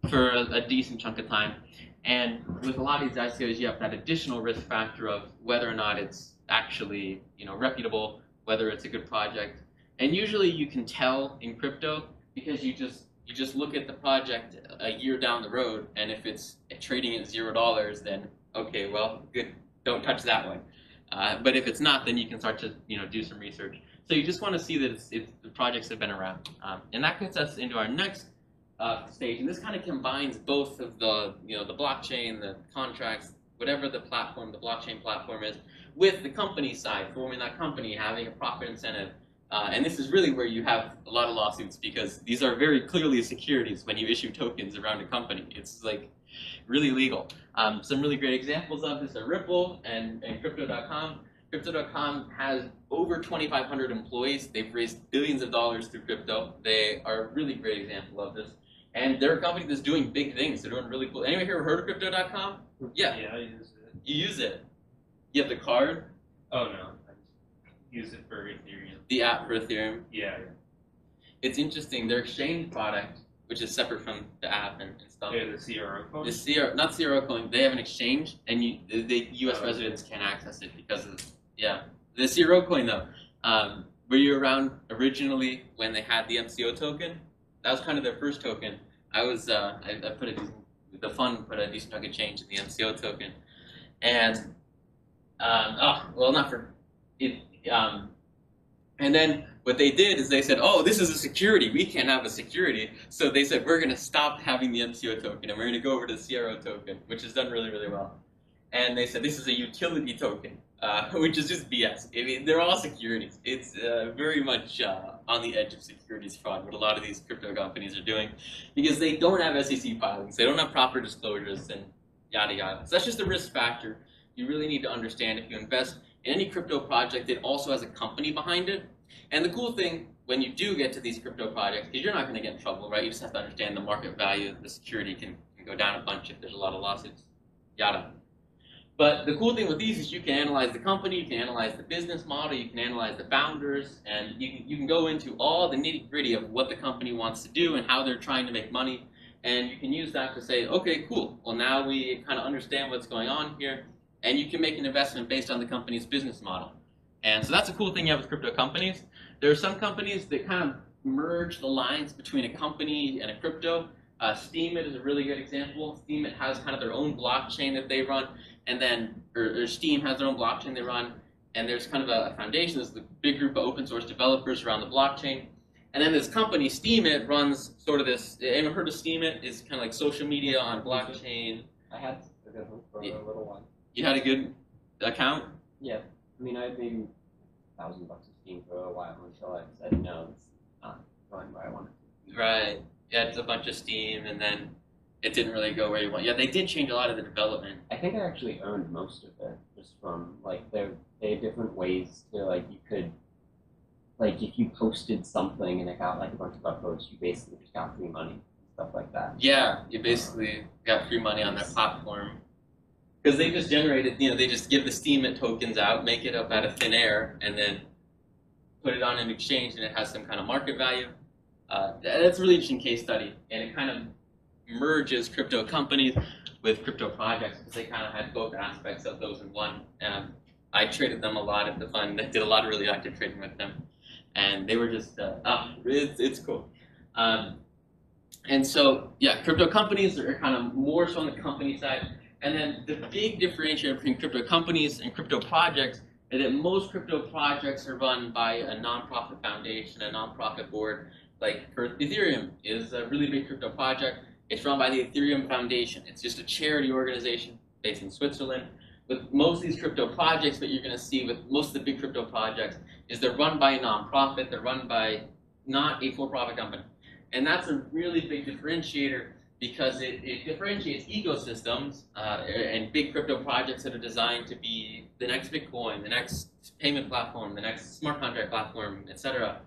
for a, a decent chunk of time. And with a lot of these ICOs, you have that additional risk factor of whether or not it's actually, you know, reputable, whether it's a good project. And usually you can tell in crypto because you just you just look at the project a year down the road, and if it's trading at zero dollars, then okay, well, good, don't touch that one. Uh, but if it's not, then you can start to you know do some research. So you just want to see that it's, it's, the projects have been around, um, and that gets us into our next uh, stage. And this kind of combines both of the you know the blockchain, the contracts, whatever the platform, the blockchain platform is, with the company side, forming that company, having a profit incentive. Uh, and this is really where you have a lot of lawsuits because these are very clearly securities when you issue tokens around a company. It's like really legal. Um, some really great examples of this are Ripple and, and Crypto.com. Crypto.com has over 2,500 employees. They've raised billions of dollars through crypto. They are a really great example of this. And they're a company that's doing big things. They're doing really cool. Anyone here heard of Crypto.com? Yeah. Yeah, I use it. You use it. You have the card, Oh no, use it for Ethereum. the app for Ethereum. Yeah, It's interesting. Their exchange product, which is separate from the app and, and stuff, yeah, the CRO coin. The Sierra, not Sierra Coin, they have an exchange, and you, the, the U.S. Oh. residents can't access it because of yeah. The Sierra Coin though, um, were you around originally when they had the MCO token? That was kind of their first token. I was uh, I, I put a decent, the fund put a decent chunk of change in the MCO token, and um, oh well not for it. Um, and then what they did is they said, oh, this is a security. We can't have a security. So they said, we're going to stop having the MCO token and we're going to go over to the CRO token, which has done really, really well. And they said, this is a utility token, uh, which is just BS. I mean, they're all securities. It's uh, very much uh, on the edge of securities fraud, what a lot of these crypto companies are doing, because they don't have SEC filings, they don't have proper disclosures, and yada, yada. So that's just a risk factor. You really need to understand if you invest in any crypto project, it also has a company behind it. And the cool thing when you do get to these crypto projects, because you're not going to get in trouble, right? You just have to understand the market value. The security can, can go down a bunch if there's a lot of lawsuits, yada. But the cool thing with these is you can analyze the company, you can analyze the business model, you can analyze the founders, and you can, you can go into all the nitty gritty of what the company wants to do and how they're trying to make money. And you can use that to say, okay, cool. Well, now we kind of understand what's going on here, and you can make an investment based on the company's business model. And so that's a cool thing you have with crypto companies. There are some companies that kind of merge the lines between a company and a crypto. Uh, Steemit is a really good example. Steemit has kind of their own blockchain that they run, and then or, or Steem has their own blockchain they run, and there's kind of a, foundation. There's a big group of open source developers around the blockchain, and then this company Steemit runs sort of this. Anyone heard of Steemit? It's kind of like social media on blockchain. I had a little one for Yeah. a little while. You had a good account. Yeah, I mean, I had maybe a thousand bucks of Steem for a while until I said no, it's not going where I wanted to. Right. Yeah, it's a bunch of Steem, and then it didn't really go where you want. Yeah, they did change a lot of the development. I think I actually earned most of it just from like there they had different ways to like you could like if you posted something and it got like a bunch of upvotes, you basically just got free money and stuff like that. Yeah, you basically got free money on their platform because they just generated. You know, they just give the Steem tokens out, make it up out of thin air, and then put it on an exchange, and it has some kind of market value. Uh, that's a really interesting case study, and it kind of merges crypto companies with crypto projects because they kind of had both aspects of those in one. Um, I traded them a lot at the fund. I did a lot of really active trading with them, and they were just uh, ah, it's it's cool. Um, and so yeah, crypto companies are kind of more so on the company side. And then the big differentiator between crypto companies and crypto projects is that most crypto projects are run by a nonprofit foundation, a nonprofit board. Like for Ethereum is a really big crypto project. It's run by the Ethereum Foundation. It's just a charity organization based in Switzerland. with most of these crypto projects, what you're going to see with most of the big crypto projects is they're run by a nonprofit, they're run by not a for-profit company. And that's a really big differentiator because it, it differentiates ecosystems uh, and big crypto projects that are designed to be the next Bitcoin, the next payment platform, the next smart contract platform, etc.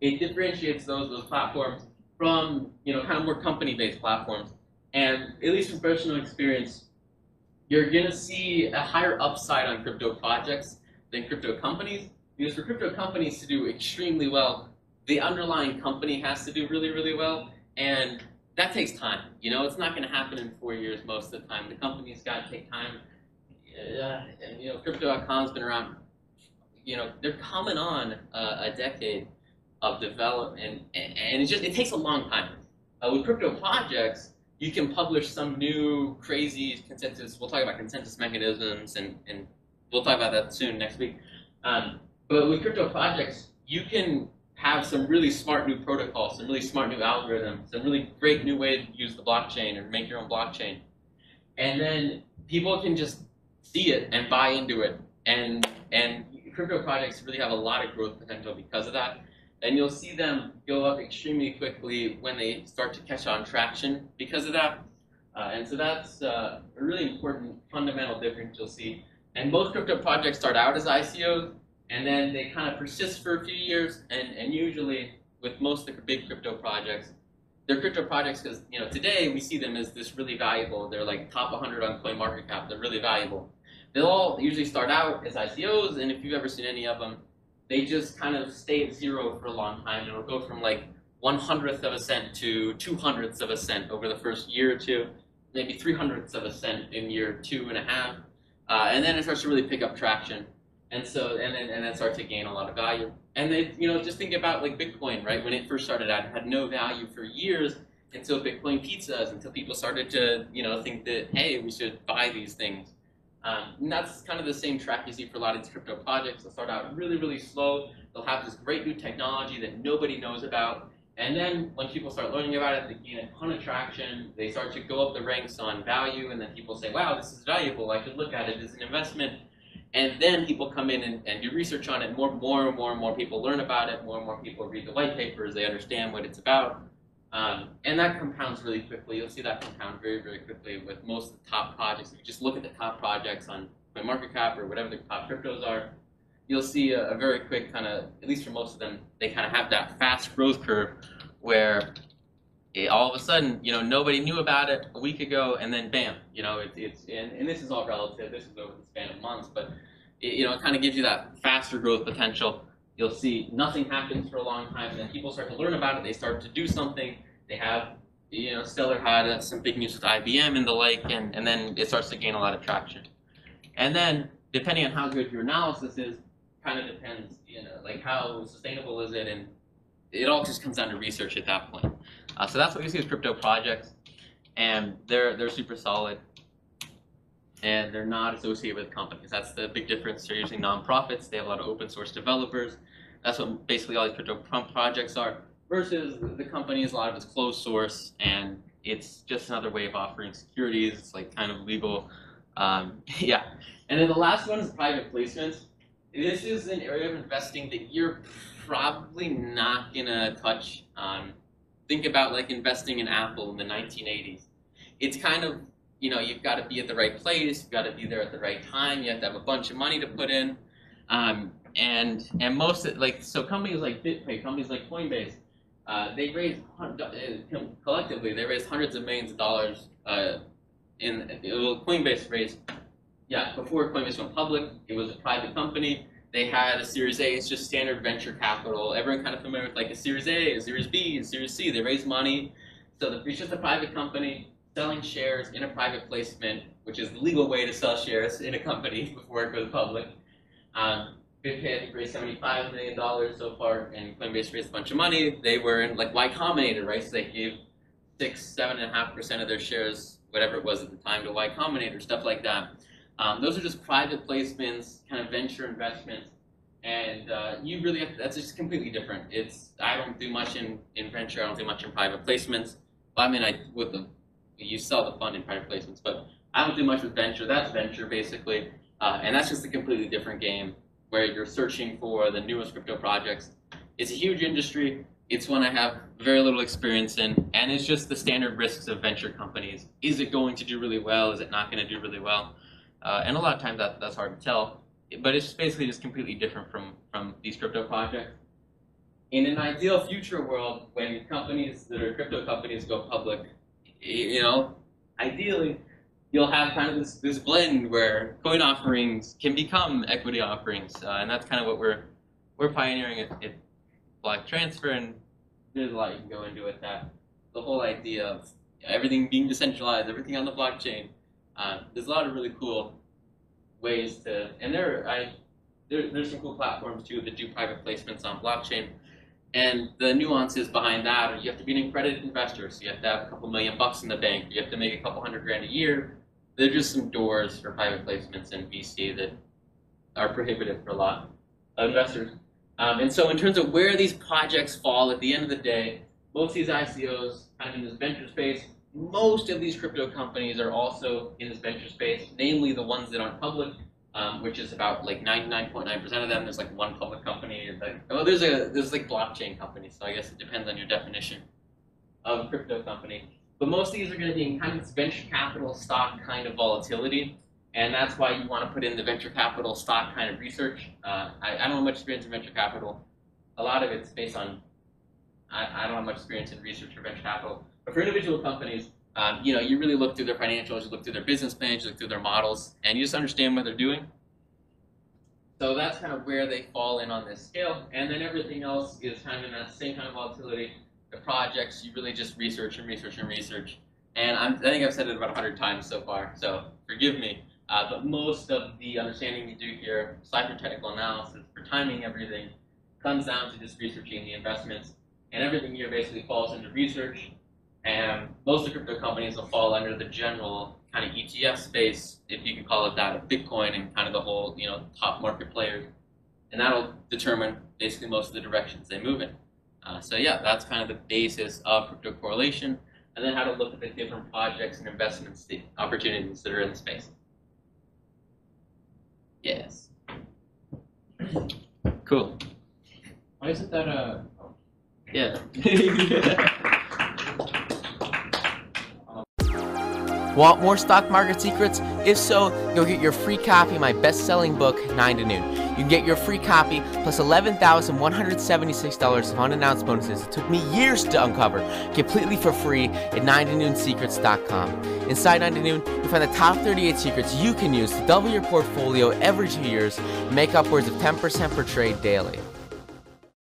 It differentiates those those platforms from you know kind of more company-based platforms. And at least from personal experience, you're gonna see a higher upside on crypto projects than crypto companies because for crypto companies to do extremely well, the underlying company has to do really really well and that takes time. You know, it's not going to happen in four years most of the time. The company's got to take time. Uh, and, you know, Crypto.com's been around. You know, they're coming on uh, a decade of development, and, and it just it takes a long time. Uh, with crypto projects, you can publish some new crazy consensus. We'll talk about consensus mechanisms, and, and we'll talk about that soon next week. Um, but with crypto projects, you can have some really smart new protocols, some really smart new algorithms, some really great new way to use the blockchain or make your own blockchain. And then people can just see it and buy into it. And and crypto projects really have a lot of growth potential because of that. And you'll see them go up extremely quickly when they start to catch on traction because of that. Uh, and so that's uh, a really important fundamental difference you'll see. And most crypto projects start out as ICOs, and then they kind of persist for a few years. And, and usually, with most of the big crypto projects, they're crypto projects because you know today we see them as this really valuable. They're like top 100 on CoinMarketCap. They're really valuable. They'll all usually start out as ICOs, and if you've ever seen any of them, they just kind of stay at zero for a long time. It'll go from like one hundredth of a cent to two hundredths of a cent over the first year or two, maybe three hundredths of a cent in year two and a half, uh, and then it starts to really pick up traction. And so, and then, and then start to gain a lot of value. And they, you know, just think about like Bitcoin, right? When it first started out, it had no value for years until Bitcoin pizzas, until people started to, you know, think that, hey, we should buy these things. Um, and that's kind of the same track you see for a lot of these crypto projects. They'll start out really, really slow. They'll have this great new technology that nobody knows about. And then when people start learning about it, they gain a ton of traction. They start to go up the ranks on value, and then people say, wow, this is valuable. I should look at it as an investment. And then people come in and, and do research on it. More, more and more and more people learn about it. More and more people read the white papers. They understand what it's about. Um, and that compounds really quickly. You'll see that compound very, very quickly with most of the top projects. If you just look at the top projects on CoinMarketCap or whatever the top cryptos are, you'll see a, a very quick kind of, at least for most of them, they kind of have that fast growth curve where it, all of a sudden, you know, nobody knew about it a week ago, and then bam, you know, it, it's and, and this is all relative. This is over the span of months, but it, you know, it kind of gives you that faster growth potential. You'll see nothing happens for a long time, and then people start to learn about it. They start to do something. They have, you know, Stellar had uh, some big news with IBM and the like, and, and then it starts to gain a lot of traction. And then, depending on how good your analysis is, kind of depends, you know, like how sustainable is it, and it all just comes down to research at that point. Uh, so that's what you see as crypto projects, and they're they're super solid, and they're not associated with companies. That's the big difference. They're usually nonprofits. They have a lot of open source developers. That's what basically all these crypto projects are. Versus the companies, a lot of it's closed source, and it's just another way of offering securities. It's like kind of legal. Um, yeah. And then the last one is private placements. This is an area of investing that you're probably not gonna touch. Um, think about like investing in Apple in the 1980s. It's kind of you know you've got to be at the right place, you've got to be there at the right time. You have to have a bunch of money to put in, um, and and most of, like so companies like BitPay, companies like Coinbase, uh, they raise uh, collectively they raise hundreds of millions of dollars. Uh, in well, Coinbase raised yeah before Coinbase went public, it was a private company they had a Series A. It's just standard venture capital. Everyone kind of familiar with like a Series A, a Series B, a Series C. They raise money. So it's just a private company selling shares in a private placement, which is the legal way to sell shares in a company before it goes public. Um, BitPay raised $75 million so far, and Coinbase raised a bunch of money. They were in like Y Combinator, right? So they gave six, seven and a half percent of their shares, whatever it was at the time, to Y Combinator, stuff like that. Um, those are just private placements, kind of venture investments, and uh, you really have to, that's just completely different. It's I don't do much in, in venture, I don't do much in private placements. Well, I mean, I with the you sell the fund in private placements, but I don't do much with venture. That's venture basically, uh, and that's just a completely different game where you're searching for the newest crypto projects. It's a huge industry. It's one I have very little experience in, and it's just the standard risks of venture companies. Is it going to do really well? Is it not going to do really well? Uh, and a lot of times that, that's hard to tell. But it's basically just completely different from, from these crypto projects. In an ideal future world, when companies that are crypto companies go public, you know, ideally, you'll have kind of this, this blend where coin offerings can become equity offerings, uh, and that's kind of what we're we're pioneering at, at Block Transfer, and there's a lot you can go into with that. The whole idea of everything being decentralized, everything on the blockchain. Uh, there's a lot of really cool ways to, and there I there, there's some cool platforms too that do private placements on blockchain. And the nuances behind that are you have to be an accredited investor, so you have to have a couple million bucks in the bank, you have to make a couple hundred grand a year, there are just some doors for private placements in VC that are prohibitive for a lot of investors. Um, and so, in terms of where these projects fall at the end of the day, most of these ICOs kind of in this venture space. Most of these crypto companies are also in this venture space, namely the ones that aren't public, um, which is about like 99.9% of them. There's like one public company. Like, well, there's a there's like blockchain companies, so I guess it depends on your definition of crypto company. But most of these are going to be in kind of this venture capital stock kind of volatility. And that's why you want to put in the venture capital stock kind of research. Uh, I, I, don't have much experience in venture capital. A lot of it's based on, I, I, don't have much experience in research for venture capital. But for individual companies, um, you know, you really look through their financials, you look through their business plans, you look through their models, and you just understand what they're doing. So that's kind of where they fall in on this scale. And then everything else is kind of in that same kind of volatility the projects, you really just research and research and research. And I'm, i think I've said it about 100 times so far, so forgive me. Uh, but most of the understanding you do here, aside from technical analysis, for timing everything, comes down to just researching the investments. And everything here basically falls into research. And most of the crypto companies will fall under the general kind of ETF space, if you can call it that, of Bitcoin and kind of the whole, you know, top market players. And that'll determine basically most of the directions they move in. Uh, so yeah, that's kind of the basis of crypto correlation, and then how to look at the different projects and investments, the opportunities that are in the space. Yes. Cool. Why is it that uh? Yeah. Want more stock market secrets? If so, go get your free copy of my best selling book, 9 to Noon. You can get your free copy plus $11,176 of unannounced bonuses it took me years to uncover completely for free at 9 to noonsecrets.com. Inside 9 to Noon, you find the top 38 secrets you can use to double your portfolio every two years and make upwards of 10% per trade daily.